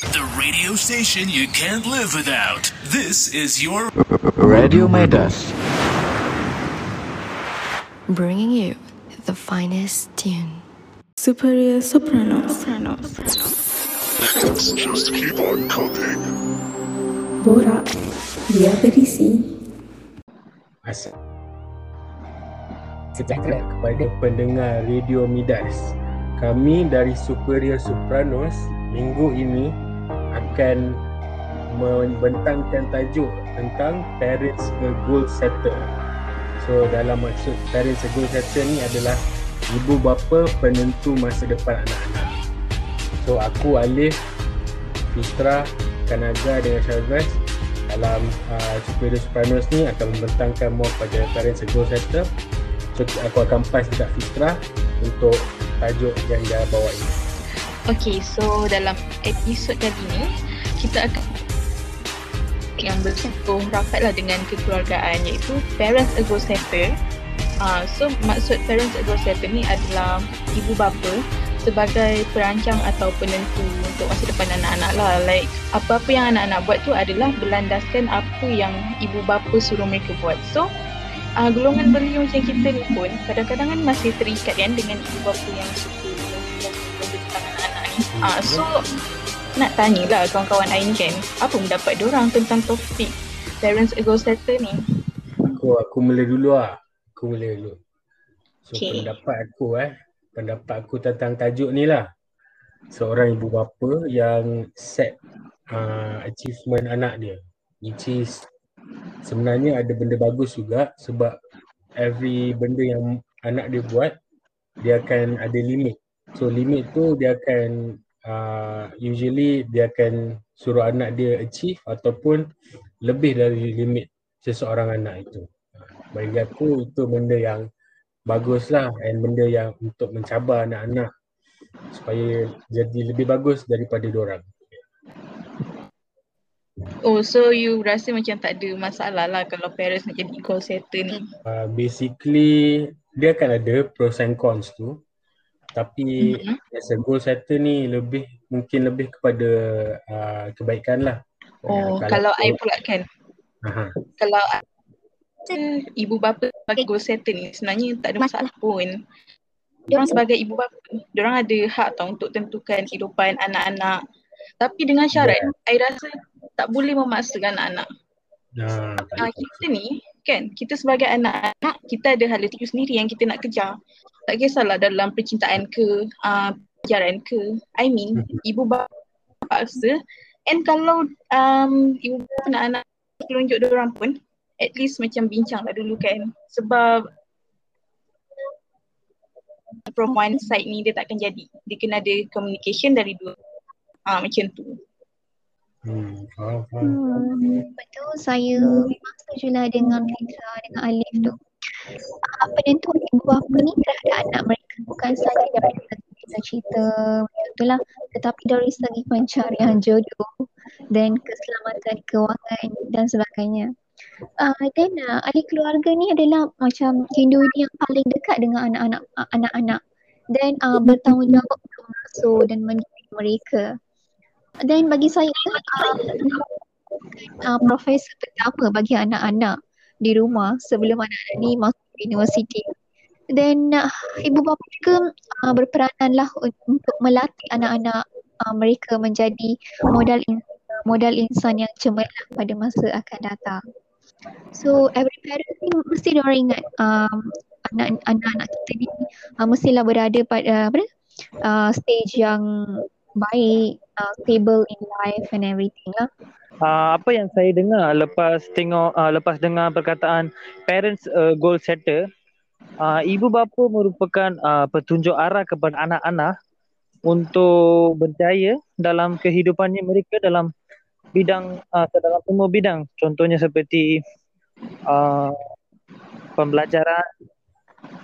The radio station you can't live without. This is your Radio Midas. bringing you the finest tune. Superior Soprano. Let's just keep on cooking. Borak. Biar berisi. Asal sejahtera kepada pendengar Radio Midas. Kami dari Superior Sopranos minggu ini akan membentangkan tajuk tentang Parents a Goal Setter. So dalam maksud Parents a Goal Setter ni adalah ibu bapa penentu masa depan anak-anak. So aku Alif, Fitra, Kanaga dengan Syazraz dalam uh, Superior Sopranos ni akan membentangkan more pada Parents a Goal Setter. So aku akan pass dekat Fitra untuk tajuk yang dia bawa ini. Okay, so dalam episod kali ni kita akan yang bersentuh rapatlah dengan kekeluargaan iaitu Parents a Goal Setter. Uh, so maksud Parents a Goal Setter ni adalah ibu bapa sebagai perancang atau penentu untuk masa depan anak-anak lah. Like apa-apa yang anak-anak buat tu adalah berlandaskan apa yang ibu bapa suruh mereka buat. So uh, golongan belia macam kita ni pun kadang-kadang kan masih terikat kan dengan ibu bapa yang suka Uh, so nak tanyalah kawan-kawan ni kan apa pendapat diorang tentang topik parents ego setter ni. Aku aku mula dulu lah. Aku mula dulu. So Okay. pendapat aku eh, pendapat aku tentang tajuk ni lah. Seorang ibu bapa yang set uh, achievement anak dia. Which is sebenarnya ada benda bagus juga sebab every benda yang anak dia buat dia akan ada limit. So limit tu dia akan uh, usually dia akan suruh anak dia achieve ataupun lebih dari limit seseorang anak itu. Bagi aku itu benda yang bagus lah and benda yang untuk mencabar anak-anak supaya jadi lebih bagus daripada diorang. Oh so you rasa macam tak ada masalah lah kalau parents nak jadi goal setter ni. Uh, basically dia akan ada pros and cons tu tapi Mhm. as a goal setter ni lebih mungkin lebih kepada uh, kebaikan lah. Oh Ya, kalau I pula kan Aha. kalau ibu bapa sebagai goal setter ni sebenarnya tak ada masalah pun. Diorang sebagai ibu bapa, diorang ada hak tau untuk tentukan kehidupan anak-anak. Tapi dengan syarat, I rasa tak boleh memaksakan anak-anak. Nah, Ah, ada kita ni kan, kita sebagai anak-anak, kita ada hala tuju sendiri yang kita nak kejar. Tak kisahlah dalam percintaan ke, uh, pelajaran ke. I mean, ibu bapa paksa. And kalau um, ibu bapa nak anak telunjuk diorang pun, at least macam bincang lah dulu kan. Sebab from one side ni dia takkan jadi. Dia kena ada communication dari dua. Ah macam tu. Hmm, faham, faham. Hmm, betul saya memang setuju lah dengan Fitra dengan Alif tu. Uh, penentuan ibu bapa ni terhadap anak mereka bukan sahaja dari segi cita-cita macam tu lah tetapi dari segi pencarian jodoh dan keselamatan kewangan dan sebagainya. Uh, dan uh, ahli keluarga ni adalah macam individu yang paling dekat dengan anak-anak uh, anak-anak dan uh, bertanggungjawab untuk mengasuh dan mendidik mereka. Dan bagi saya uh, uh, profesor pertama bagi anak-anak di rumah sebelum anak-anak ni masuk universiti. Dan uh, ibu bapa juga uh, berperanan lah un- untuk melatih anak-anak uh, mereka menjadi modal in- modal insan yang cemerlang pada masa akan datang. So every parent ni mesti diorang ingat um, anak anak-anak kita ni uh, mestilah berada pada apa dia? Uh, stage yang baik, uh, stable in life and everything lah. Uh, apa yang saya dengar lepas tengok uh, lepas dengar perkataan parents uh, goal setter uh, ibu bapa merupakan uh, petunjuk arah kepada anak-anak untuk berjaya dalam kehidupannya mereka dalam bidang uh, dalam semua bidang. Contohnya seperti uh, pembelajaran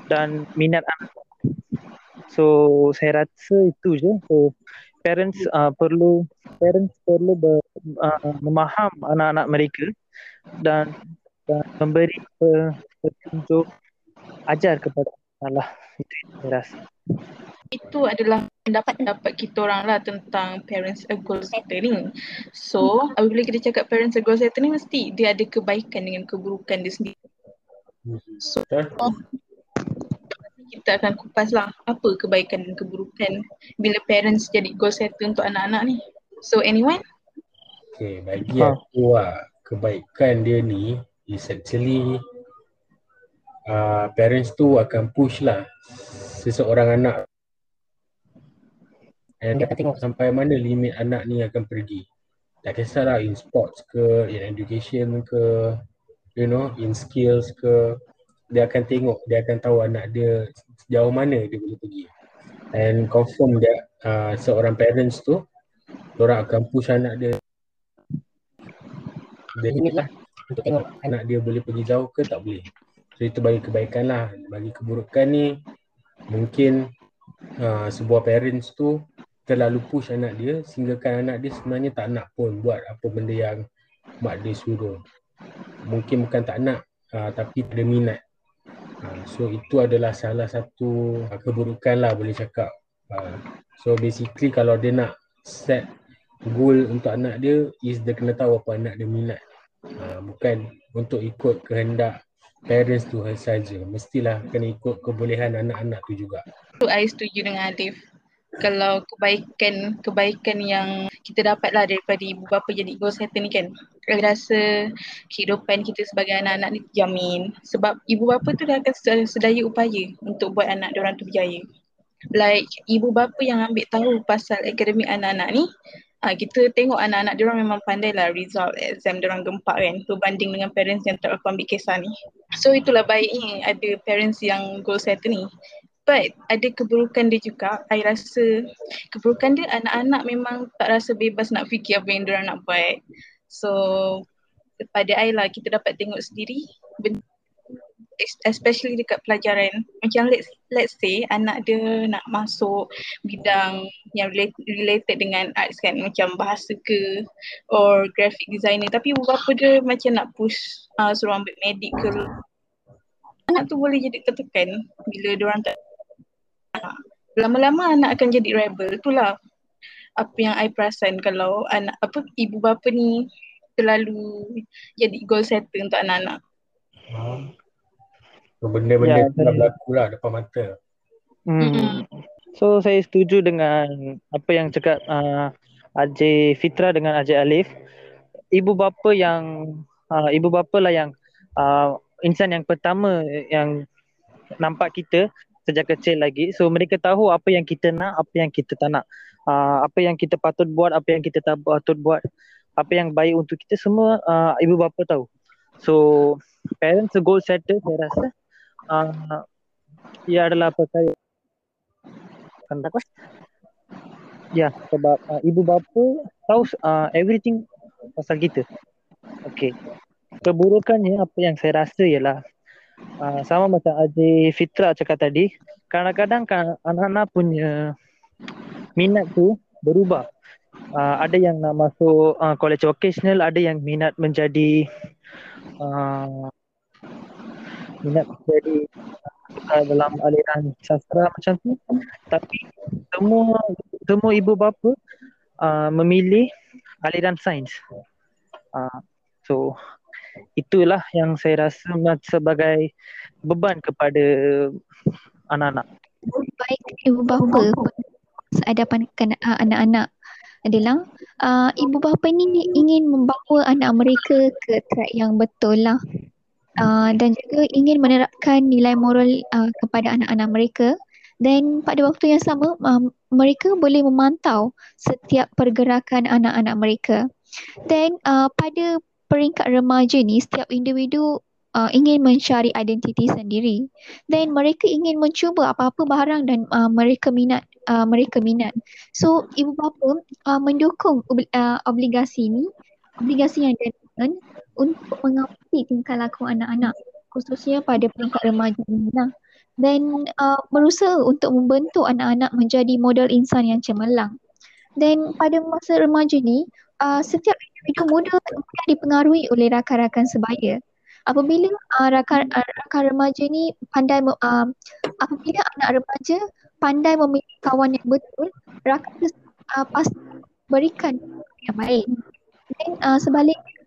dan minat anak. So saya rasa itu je. So parents uh, perlu parents perlu ber, uh, memaham anak-anak mereka dan, dan memberi pe- petunjuk ajar kepada anak itu saya rasa itu adalah pendapat-pendapat kita orang lah tentang parents a goal setter ni. So, apabila kita cakap parents a goal setter ni mesti dia ada kebaikan dengan keburukan dia sendiri. So, kita akan kupas lah apa kebaikan dan keburukan bila parents jadi goal setter untuk anak-anak ni. So, anyone? Okay, bagi aku lah kebaikan dia ni is actually uh, parents tu akan push lah seseorang anak tengok sampai mana limit anak ni akan pergi. Tak kisahlah in sports ke, in education ke, you know, in skills ke. Dia akan tengok, dia akan tahu anak dia sejauh mana dia boleh pergi. And confirm dia uh, seorang parents tu, orang akan push anak dia dia limit lah untuk tengok anak dia boleh pergi jauh ke tak boleh. So itu bagi kebaikan lah. Bagi keburukan ni mungkin uh, sebuah parents tu terlalu push anak dia sehingga kan anak dia sebenarnya tak nak pun buat apa benda yang mak dia suruh. Mungkin bukan tak nak uh, tapi ada minat. Uh, so itu adalah salah satu uh, keburukan lah boleh cakap. Uh, so basically kalau dia nak set goal untuk anak dia is dia kena tahu apa anak dia minat. Uh, bukan untuk ikut kehendak parents tu saja. Mestilah kena ikut kebolehan anak-anak tu juga. So, I setuju dengan Alif kalau kebaikan kebaikan yang kita dapat lah daripada ibu bapa jadi goal setter ni kan saya rasa kehidupan kita sebagai anak-anak ni terjamin sebab ibu bapa tu dah akan sedaya upaya untuk buat anak orang tu berjaya like ibu bapa yang ambil tahu pasal akademik anak-anak ni uh, kita tengok anak-anak dia orang memang pandai lah result exam dia orang gempak kan berbanding dengan parents yang tak ambil kisah ni so itulah baiknya ada parents yang goal setter ni But ada keburukan dia juga. I rasa keburukan dia anak-anak memang tak rasa bebas nak fikir apa yang diorang nak buat. So pada I lah kita dapat tengok sendiri especially dekat pelajaran. Macam let's let's say anak dia nak masuk bidang yang related, related dengan arts kan macam bahasa ke or graphic designer. Tapi bapa dia macam nak push uh, suruh ambil medik ke. Anak tu boleh jadi tertekan bila dia orang tak lama-lama anak akan jadi rebel. Itulah apa yang I perasan kalau anak apa ibu bapa ni terlalu jadi goal setter untuk anak-anak. Hmm. Benda-benda ya, dah berlaku lah depan mata. Hmm. So saya setuju dengan apa yang cakap uh, Ajay Fitra dengan Ajay Alif. Ibu bapa yang uh, ibu bapa lah yang uh, insan yang pertama yang nampak kita sejak kecil lagi. So mereka tahu apa yang kita nak, apa yang kita tak nak. Uh, apa yang kita patut buat, apa yang kita tak patut buat. Apa yang baik untuk kita semua uh, ibu bapa tahu. So parents goal setter saya rasa uh, ia adalah percaya. Kan bagus. Ya, sebab uh, ibu bapa tahu uh, everything pasal kita. Okay. Keburukannya apa yang saya rasa ialah uh, sama macam Aji Fitra cakap tadi, kadang-kadang kan anak-anak punya minat tu berubah. Uh, ada yang nak masuk uh, college vocational, ada yang minat menjadi uh, minat menjadi uh, dalam aliran sastra macam tu. Tapi semua semua ibu bapa uh, memilih aliran sains. Uh, so itulah yang saya rasa sebagai beban kepada anak-anak. Baik ibu bapa hadapan uh, anak-anak. Adalah uh, ibu bapa ni ingin membawa anak mereka ke track yang betul lah. Uh, dan juga ingin menerapkan nilai moral uh, kepada anak-anak mereka. Dan pada waktu yang sama uh, mereka boleh memantau setiap pergerakan anak-anak mereka. Dan uh, pada peringkat remaja ni setiap individu uh, ingin mencari identiti sendiri. Dan mereka ingin mencuba apa-apa barang dan uh, mereka minat uh, mereka minat. So ibu bapa uh, mendukung uh, obligasi ni obligasi yang diadakan untuk mengawasi tingkah laku anak-anak khususnya pada peringkat remaja ni lah. Dan uh, berusaha untuk membentuk anak-anak menjadi model insan yang cemerlang. Dan pada masa remaja ni uh, setiap individu muda dipengaruhi oleh rakan-rakan sebaya. Apabila uh, rakan uh, rakan remaja ni pandai uh, apabila anak remaja pandai memilih kawan yang betul, rakan uh, pasti berikan yang baik. Dan uh, sebaliknya,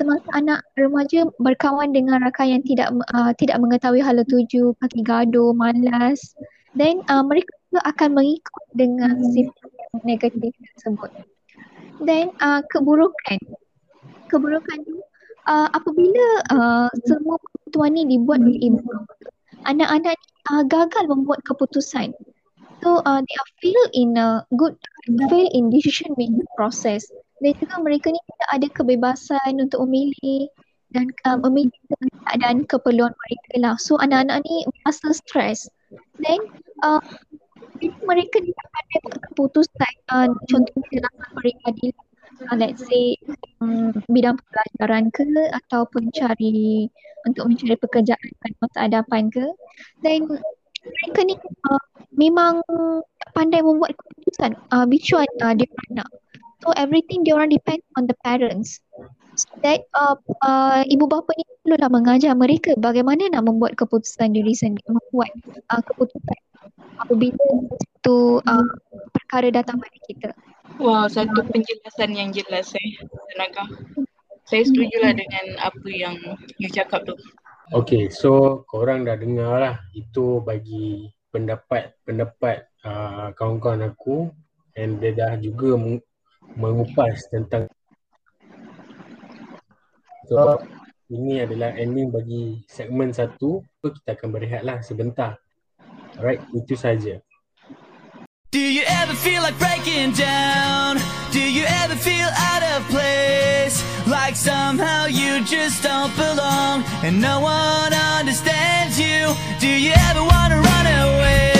semasa anak remaja berkawan dengan rakan yang tidak uh, tidak mengetahui hala tuju, kaki gaduh, malas, then uh, mereka juga akan mengikut dengan sifat yang negatif tersebut. Then uh, keburukan. Keburukan tu uh, apabila uh, semua keputusan ni dibuat oleh ibu anak-anak uh, gagal membuat keputusan. So uh, they are fail in a good fail in decision making process. Dan juga mereka ni tidak ada kebebasan untuk memilih dan uh, memilih keadaan keperluan mereka lah. So anak-anak ni merasa stres. Then uh, mereka tidak buat keputusan uh, contohnya dalam peribadi uh, let's say um, bidang pelajaran ke ataupun cari untuk mencari pekerjaan masa hadapan ke then mereka ni uh, memang pandai membuat keputusan uh, which one uh, dia nak. So everything dia orang depend on the parents. So that uh, uh, ibu bapa ni perlulah mengajar mereka bagaimana nak membuat keputusan diri sendiri membuat uh, keputusan apabila satu uh, perkara datang pada kita Wow, satu penjelasan yang jelas eh, Tenaga. Saya setujulah dengan apa yang you cakap tu. Okay, so korang dah dengar lah. Itu bagi pendapat-pendapat uh, kawan-kawan aku and dia dah juga meng- mengupas tentang So, ini adalah ending bagi segmen satu. So, kita akan berehat lah sebentar. Alright, itu saja. Do you ever feel like breaking down? Do you ever feel out of place? Like somehow you just don't belong and no one understands you? Do you ever wanna run away?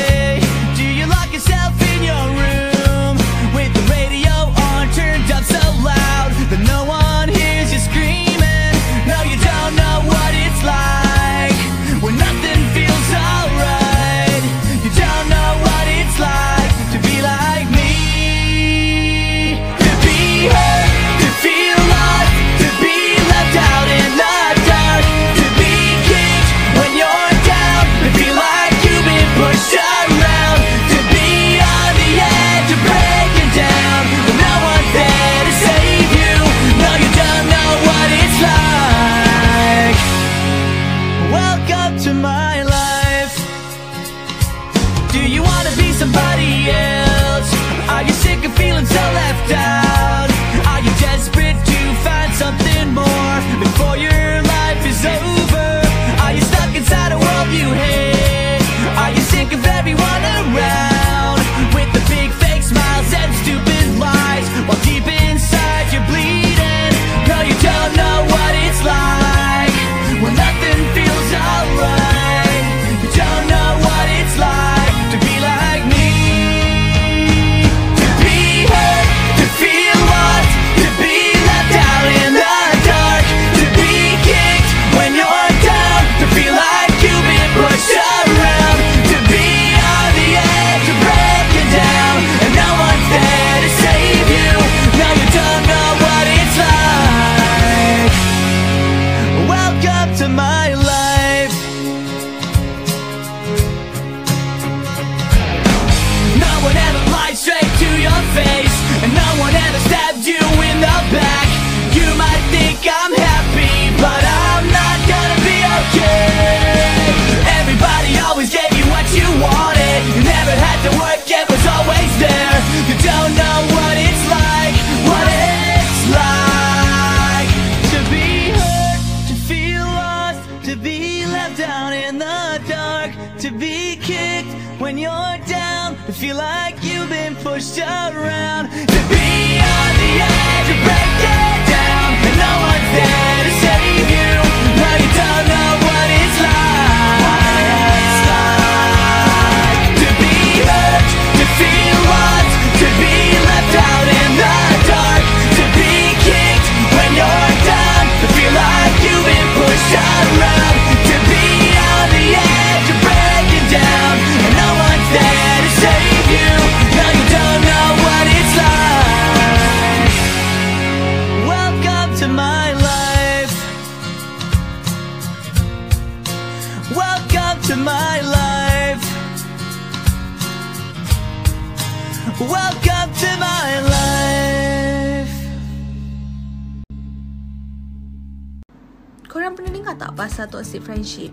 Pasal toxic friendship?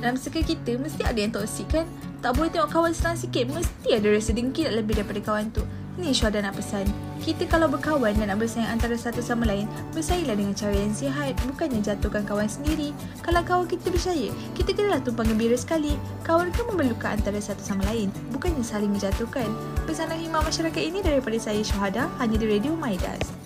Dalam circle kita mesti ada yang toxic kan? Tak boleh tengok kawan senang sikit, mesti ada rasa dengki nak lebih daripada kawan tu. Ni Syuhada nak pesan. Kita kalau berkawan dan nak bersayang antara satu sama lain, bersainglah dengan cara yang sihat, bukannya jatuhkan kawan sendiri. Kalau kawan kita berjaya, kita kenalah tumpang gembira sekali. Kawan kan memerlukan antara satu sama lain, bukannya saling menjatuhkan. Pesanan hikmah masyarakat ini daripada saya Syuhada, hanya di Radio Maidas.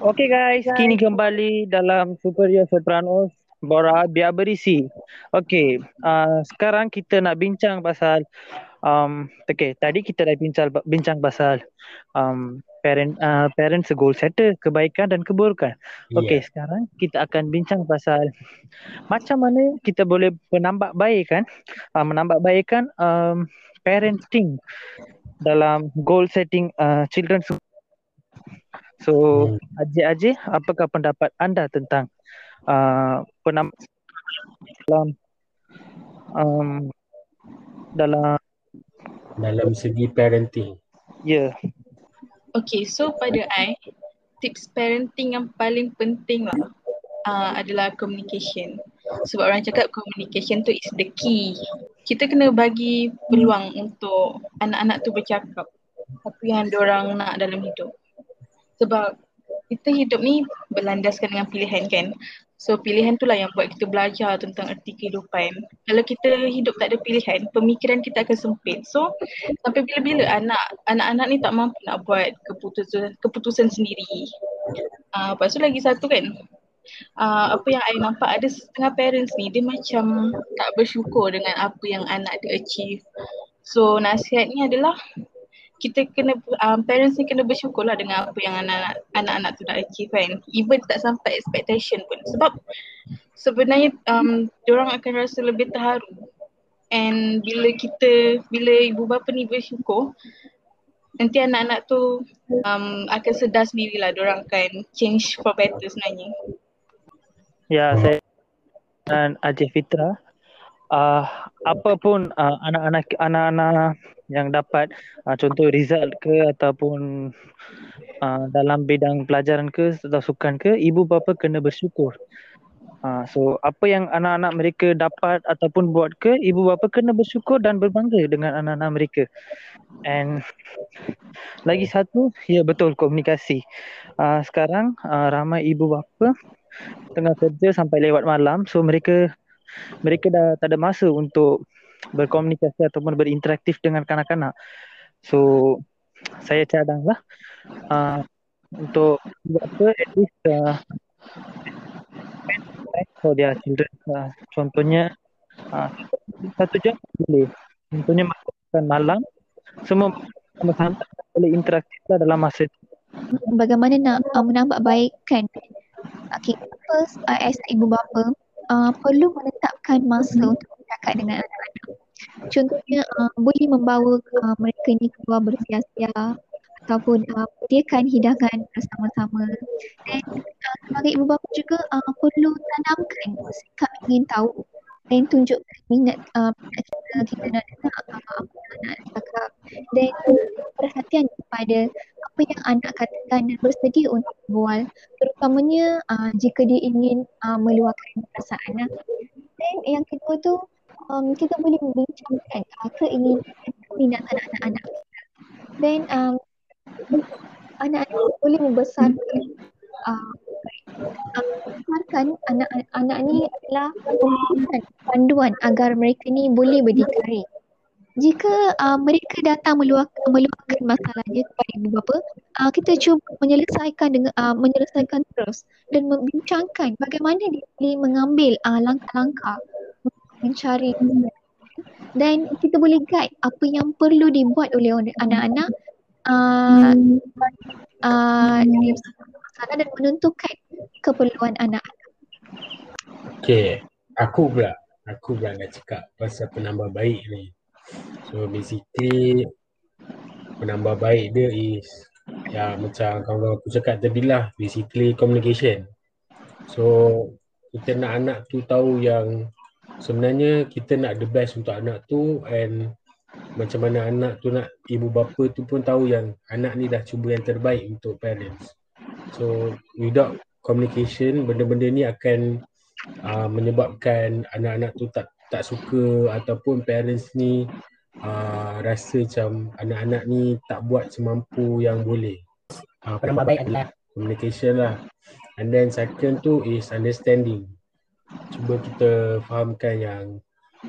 Okay guys, kini kembali dalam Superior Sopranos Bora Biar Berisi. Okay, uh, sekarang kita nak bincang pasal um, okay, tadi kita dah bincang bincang pasal um, parent uh, parents goal setter, kebaikan dan keburukan. Okay, Yeah. sekarang kita akan bincang pasal macam mana kita boleh menambah baik kan, uh, menambah baik kan um, parenting dalam goal setting uh, children So, Hmm. Aji-Aji, apakah pendapat anda tentang uh, penam dalam um, dalam Dalam segi parenting. ya yeah, Okay, so pada I, tips parenting yang paling penting lah uh, adalah communication. Sebab orang cakap communication tu is the key. Kita kena bagi peluang untuk anak-anak tu bercakap apa yang diorang nak dalam hidup. Sebab kita hidup ni berlandaskan dengan pilihan kan. So pilihan tu lah yang buat kita belajar tentang erti kehidupan. Kalau kita hidup tak ada pilihan, pemikiran kita akan sempit. So sampai bila-bila anak anak-anak ni tak mampu nak buat keputusan keputusan sendiri. Uh, lepas tu lagi satu kan, uh, apa yang I nampak ada setengah parents ni dia macam tak bersyukur dengan apa yang anak dia achieve. So nasihatnya adalah kita kena um, parents ni kena bersyukur lah dengan apa yang anak-anak anak-anak tu dah achieve kan. Even tak sampai expectation pun. Sebab sebenarnya um, diorang akan rasa lebih terharu. And bila kita, bila ibu bapa ni bersyukur, nanti anak-anak tu um, akan sedar sendirilah diorang akan change for better sebenarnya. ya saya dan Ajih Fitra uh, apa pun uh, anak-anak anak-anak yang dapat uh, contoh result ke ataupun uh, dalam bidang pelajaran ke atau sukan ke ibu bapa kena bersyukur. Uh, so apa yang anak-anak mereka dapat ataupun buat ke ibu bapa kena bersyukur dan berbangga dengan anak-anak mereka. And lagi satu ya betul komunikasi. Uh, sekarang uh, ramai ibu bapa tengah kerja sampai lewat malam so mereka mereka dah tak ada masa untuk berkomunikasi ataupun berinteraktif dengan kanak-kanak. So saya cadanglah uh, untuk buat apa at least uh, for their children. Uh, contohnya uh, satu jam boleh. Contohnya makan malam semua sama-sama boleh interaktif lah dalam masa itu. bagaimana nak uh, menambah baik kan Okay, first uh, as ibu bapa uh, perlu menetapkan masa untuk bercakap dengan anak-anak. Contohnya uh, boleh membawa uh, mereka ni keluar bersia-sia ataupun uh, sediakan hidangan bersama-sama. Dan uh, sebagai ibu bapa juga uh, perlu tanamkan sikap ingin tahu dan tunjukkan minat uh, minat kita kita nak dengar uh, apa yang anak cakap dan perhatian kepada apa yang anak katakan dan bersedia untuk berbual terutamanya uh, jika dia ingin uh, meluahkan perasaan lah. Dan yang kedua tu um, kita boleh membincangkan uh, keinginan minatan anak-anak. Dan um, anak-anak boleh membesarkan uh, uh, anak-anak ni adalah memberikan panduan agar mereka ni boleh berdikari. Jika uh, mereka datang meluahkan, meluahkan masalahnya kepada ibu bapa, uh, kita cuba menyelesaikan dengan uh, menyelesaikan terus dan membincangkan bagaimana dia boleh mengambil uh, langkah-langkah mencari dan kita boleh guide apa yang perlu dibuat oleh anak-anak uh, uh, dan menentukan keperluan anak-anak. Okay, aku pula. Aku pula nak cakap pasal penambah baik ni. So basically penambah baik dia is ya macam kawan-kawan aku cakap tadi lah basically communication. So kita nak anak tu tahu yang sebenarnya kita nak the best untuk anak tu and macam mana anak tu nak ibu bapa tu pun tahu yang anak ni dah cuba yang terbaik untuk parents. So without communication benda-benda ni akan uh, menyebabkan anak-anak tu tak tak suka ataupun parents ni uh, rasa macam anak-anak ni tak buat semampu yang boleh. Uh, Penambah baik adalah communication lah. And then second tu is understanding. Cuba kita fahamkan yang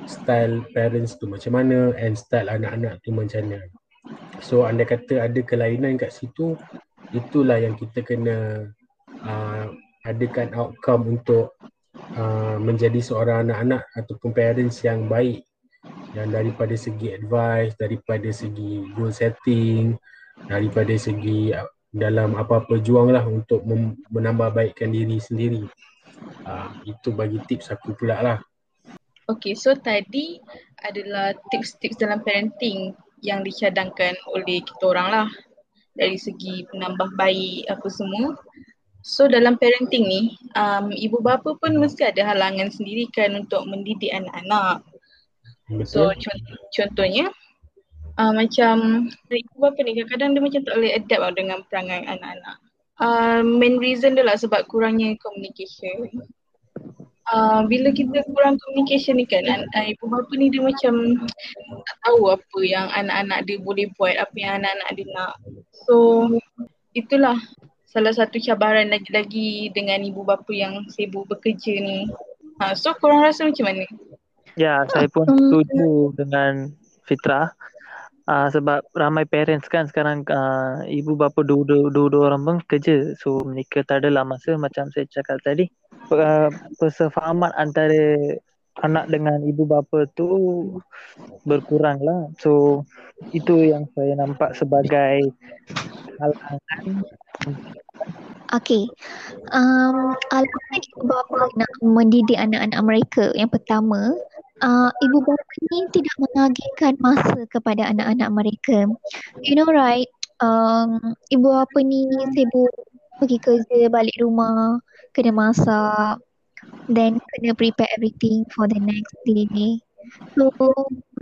style parents tu macam mana and style anak-anak tu macam mana. So anda kata ada kelainan kat situ, itulah yang kita kena uh, adakan outcome untuk uh, menjadi seorang anak-anak ataupun parents yang baik yang daripada segi advice, daripada segi goal setting, daripada segi uh, dalam apa-apa juang lah untuk mem- menambah baikkan diri sendiri. Uh, itu bagi tips aku pula lah. Okay, so tadi adalah tips-tips dalam parenting yang dicadangkan oleh kita orang lah dari segi penambah baik apa semua. So dalam parenting ni, um, ibu bapa pun mesti ada halangan sendiri kan untuk mendidik anak-anak. So contoh, contohnya, uh, macam ibu bapa ni kadang-kadang dia macam tak boleh adapt lah dengan perangai anak-anak. Uh, main reason dia lah sebab kurangnya communication. Uh, bila kita kurang communication ni kan, an- uh, ibu bapa ni dia macam tak tahu apa yang anak-anak dia boleh buat, apa yang anak-anak dia nak. So itulah salah satu cabaran lagi-lagi dengan ibu bapa yang sibuk bekerja ni. Ha, so korang rasa macam mana? Ya, saya pun setuju dengan Fitra. Uh, sebab ramai parents kan sekarang uh, ibu bapa dua-dua, dua-dua orang pun kerja. So mereka tak adalah masa macam saya cakap tadi. Uh, persefahaman antara anak dengan ibu bapa tu berkurang lah. So itu yang saya nampak sebagai halangan Okay. Um, alasan ibu bapa nak mendidik anak-anak mereka yang pertama, uh, ibu bapa ni tidak mengagihkan masa kepada anak-anak mereka. You know right, um, ibu bapa ni sibuk pergi kerja, balik rumah, kena masak, then kena prepare everything for the next day. So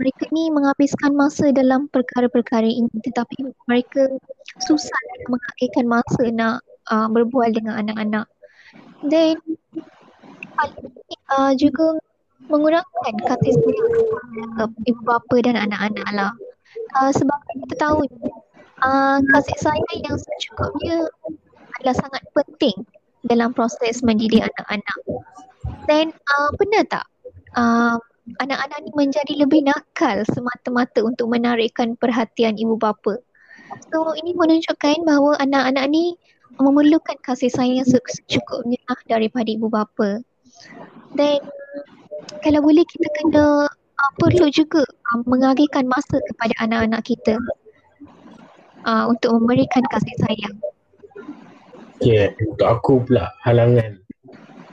mereka ni menghabiskan masa dalam perkara-perkara ini tetapi mereka susah nak menghabiskan masa nak uh, berbual dengan anak-anak. Then uh, juga mengurangkan kasih sayang ibu bapa dan anak-anak lah. Uh, sebab kita tahu uh, kasih sayang yang secukupnya adalah sangat penting dalam proses mendidik anak-anak. Then uh, benar tak uh, anak-anak ni menjadi lebih nakal semata-mata untuk menarikkan perhatian ibu bapa. So ini menunjukkan bahawa anak-anak ni memerlukan kasih sayang secukupnya daripada ibu bapa. Dan kalau boleh kita kena uh, perlu juga uh, mengagihkan masa kepada anak-anak kita uh, untuk memberikan kasih sayang. Okay, untuk aku pula halangan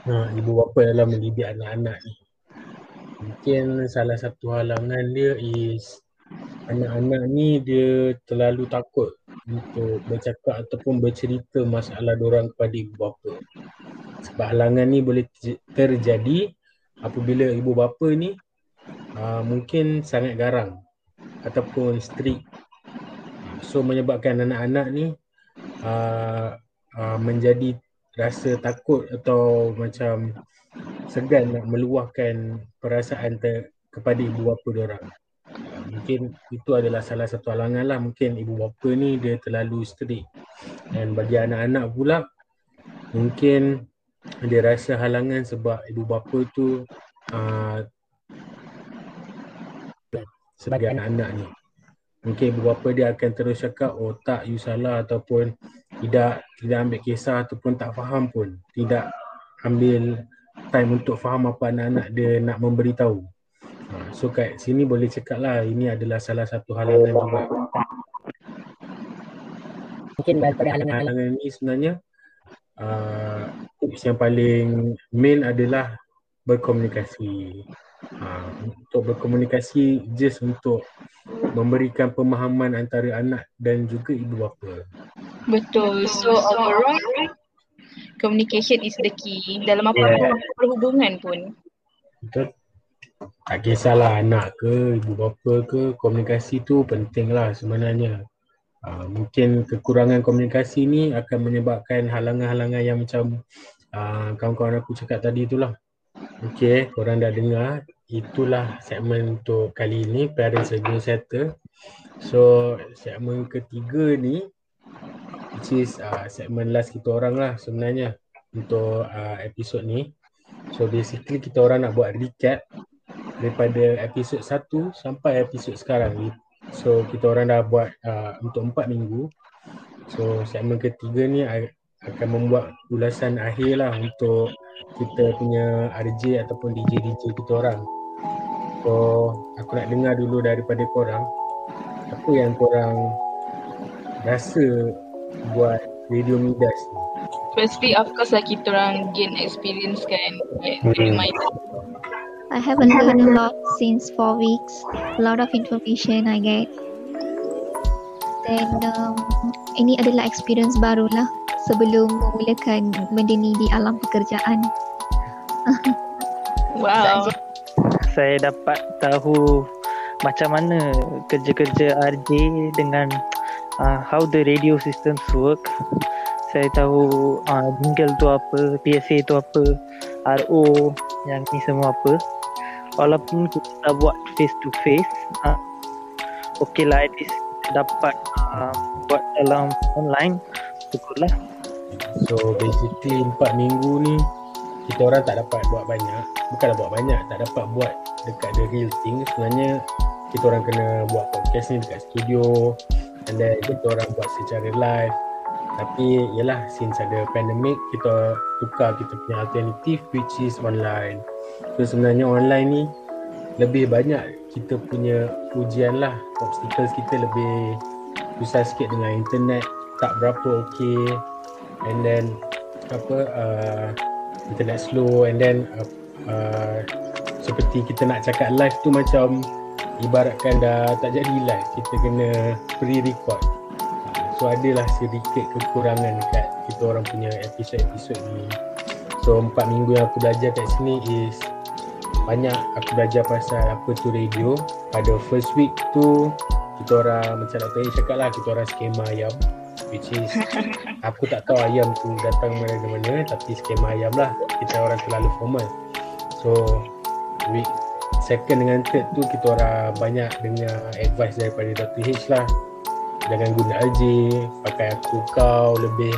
ha, ibu bapa dalam mendidik anak-anak ni mungkin salah satu halangan dia is anak-anak ni dia terlalu takut untuk bercakap ataupun bercerita masalah diorang kepada ibu bapa. Sebab halangan ni boleh terjadi apabila ibu bapa ni uh, mungkin sangat garang ataupun strict. So menyebabkan anak-anak ni uh, uh, menjadi rasa takut atau macam segan nak meluahkan perasaan ter, kepada ibu bapa diorang. Mungkin itu adalah salah satu halangan lah. Mungkin ibu bapa ni dia terlalu strict. Dan bagi anak-anak pula, mungkin dia rasa halangan sebab ibu bapa tu uh, sebagai anak-anak ni. Mungkin ibu bapa dia akan terus cakap, oh tak, you salah ataupun tidak tidak ambil kisah ataupun tak faham pun. Tidak ambil time untuk faham apa anak-anak dia nak memberitahu. Ha, so kat sini boleh cakap lah ini adalah salah satu halangan juga. Mungkin daripada halangan, halangan ni sebenarnya uh, tips yang paling main adalah berkomunikasi. Uh, untuk berkomunikasi just untuk memberikan pemahaman antara anak dan juga ibu bapa. Betul. So overall communication is the key dalam apa-apa yeah. perhubungan pun. Betul. Tak kisahlah anak ke, ibu bapa ke, komunikasi tu penting lah sebenarnya. uh, mungkin kekurangan komunikasi ni akan menyebabkan halangan-halangan yang macam uh, kawan-kawan aku cakap tadi itulah. Okay, korang dah dengar. Itulah segmen untuk kali ini, Parents Again Settle. So, segmen ketiga ni, which is uh, segmen last kita orang lah sebenarnya untuk uh, episod ni. So, basically kita orang nak buat recap daripada episod 1 sampai episod sekarang ni. So, kita orang dah buat uh, untuk 4 minggu. So, segmen ketiga ni akan membuat ulasan akhir lah untuk kita punya RJ ataupun DJ-DJ kita orang. So aku nak dengar dulu daripada korang apa yang korang rasa buat Radio Midas ni. Firstly, of course lah kita orang gain experience kan. Yeah, hmm. I haven't learned a lot since four weeks. A lot of information I get. Then um, ini adalah experience baru lah sebelum memulakan benda ni di alam pekerjaan. wow. Saya dapat tahu macam mana kerja-kerja RJ dengan uh, how the radio systems work. Saya tahu uh, jingle tu apa, PSA tu apa, RO yang ni semua apa. Walaupun kita buat face to face, uh, okay lah at least dapat uh, buat dalam online. Syukurlah. So basically 4 minggu ni kita orang tak dapat buat banyak bukanlah buat banyak tak dapat buat dekat the real thing sebenarnya kita orang kena buat podcast ni dekat studio and then kita orang buat secara live tapi yalah since ada pandemic kita tukar kita punya alternatif which is online so sebenarnya online ni lebih banyak kita punya ujian lah. Obstacles kita lebih susah sikit dengan internet tak berapa okay and then apa uh, internet slow. And then uh, uh, seperti kita nak cakap live tu macam ibaratkan dah tak jadi live kita kena pre-record. So adalah sedikit kekurangan dekat kita orang punya episod-episod ni. So empat minggu yang aku belajar kat sini is banyak aku belajar pasal apa tu radio pada first week tu kita orang macam Dr. A cakap lah kita orang skema ayam which is aku tak tahu ayam tu datang mana mana tapi skema ayam lah kita orang terlalu formal so week second dengan third tu kita orang banyak dengar advice daripada Dr. H lah jangan guna RJ pakai aku kau lebih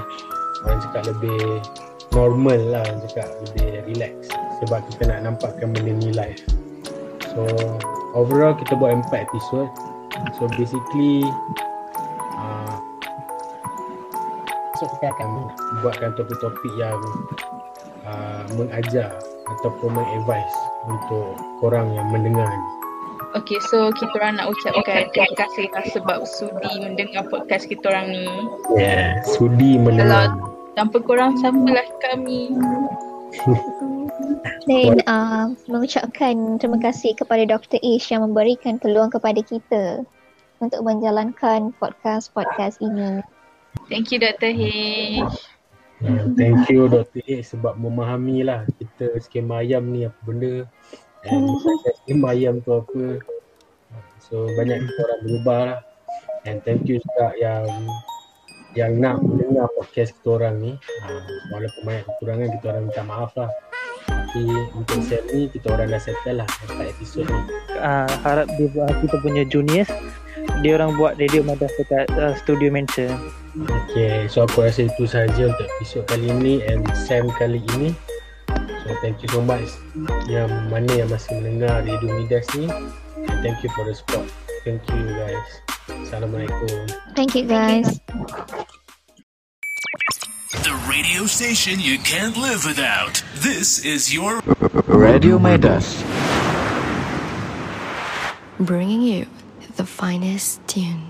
orang cakap lebih normal lah orang cakap lebih relax sebab kita nak nampakkan benda ni live so overall kita buat empat episod so basically esok kita akan buatkan topik-topik yang uh, mengajar ataupun mengadvise untuk korang yang mendengar ni. Okay, so kita orang nak ucapkan terima kasih lah sebab sudi mendengar podcast kita orang ni. Yeah, sudi mendengar. Kalau tanpa korang, siapalah kami. Dan uh, mengucapkan terima kasih kepada Dr. Ish yang memberikan peluang kepada kita untuk menjalankan podcast-podcast ini. Thank you Dr. H. Uh, thank you Dr. H sebab memahami lah kita skema ayam ni apa benda dan skema ayam tu apa. So banyak kita orang berubah lah. And thank you juga yang yang nak mendengar podcast kita orang ni. Uh, walaupun banyak kekurangan kita orang minta maaf lah. Tapi untuk set ni kita orang dah settle lah empat episod ni. Uh, harap dia, kita punya juniors dia orang buat radio madrasah dekat uh, studio mention. Okay, so aku rasa itu sahaja untuk episod kali ini and Sam kali ini. So thank you so much yang mana yang masih mendengar Radio Midas ni. And thank you for the support. Thank you guys. Assalamualaikum. Thank you guys. The radio station you can't live without. This is your Radio Midas. Bringing you the finest tunes.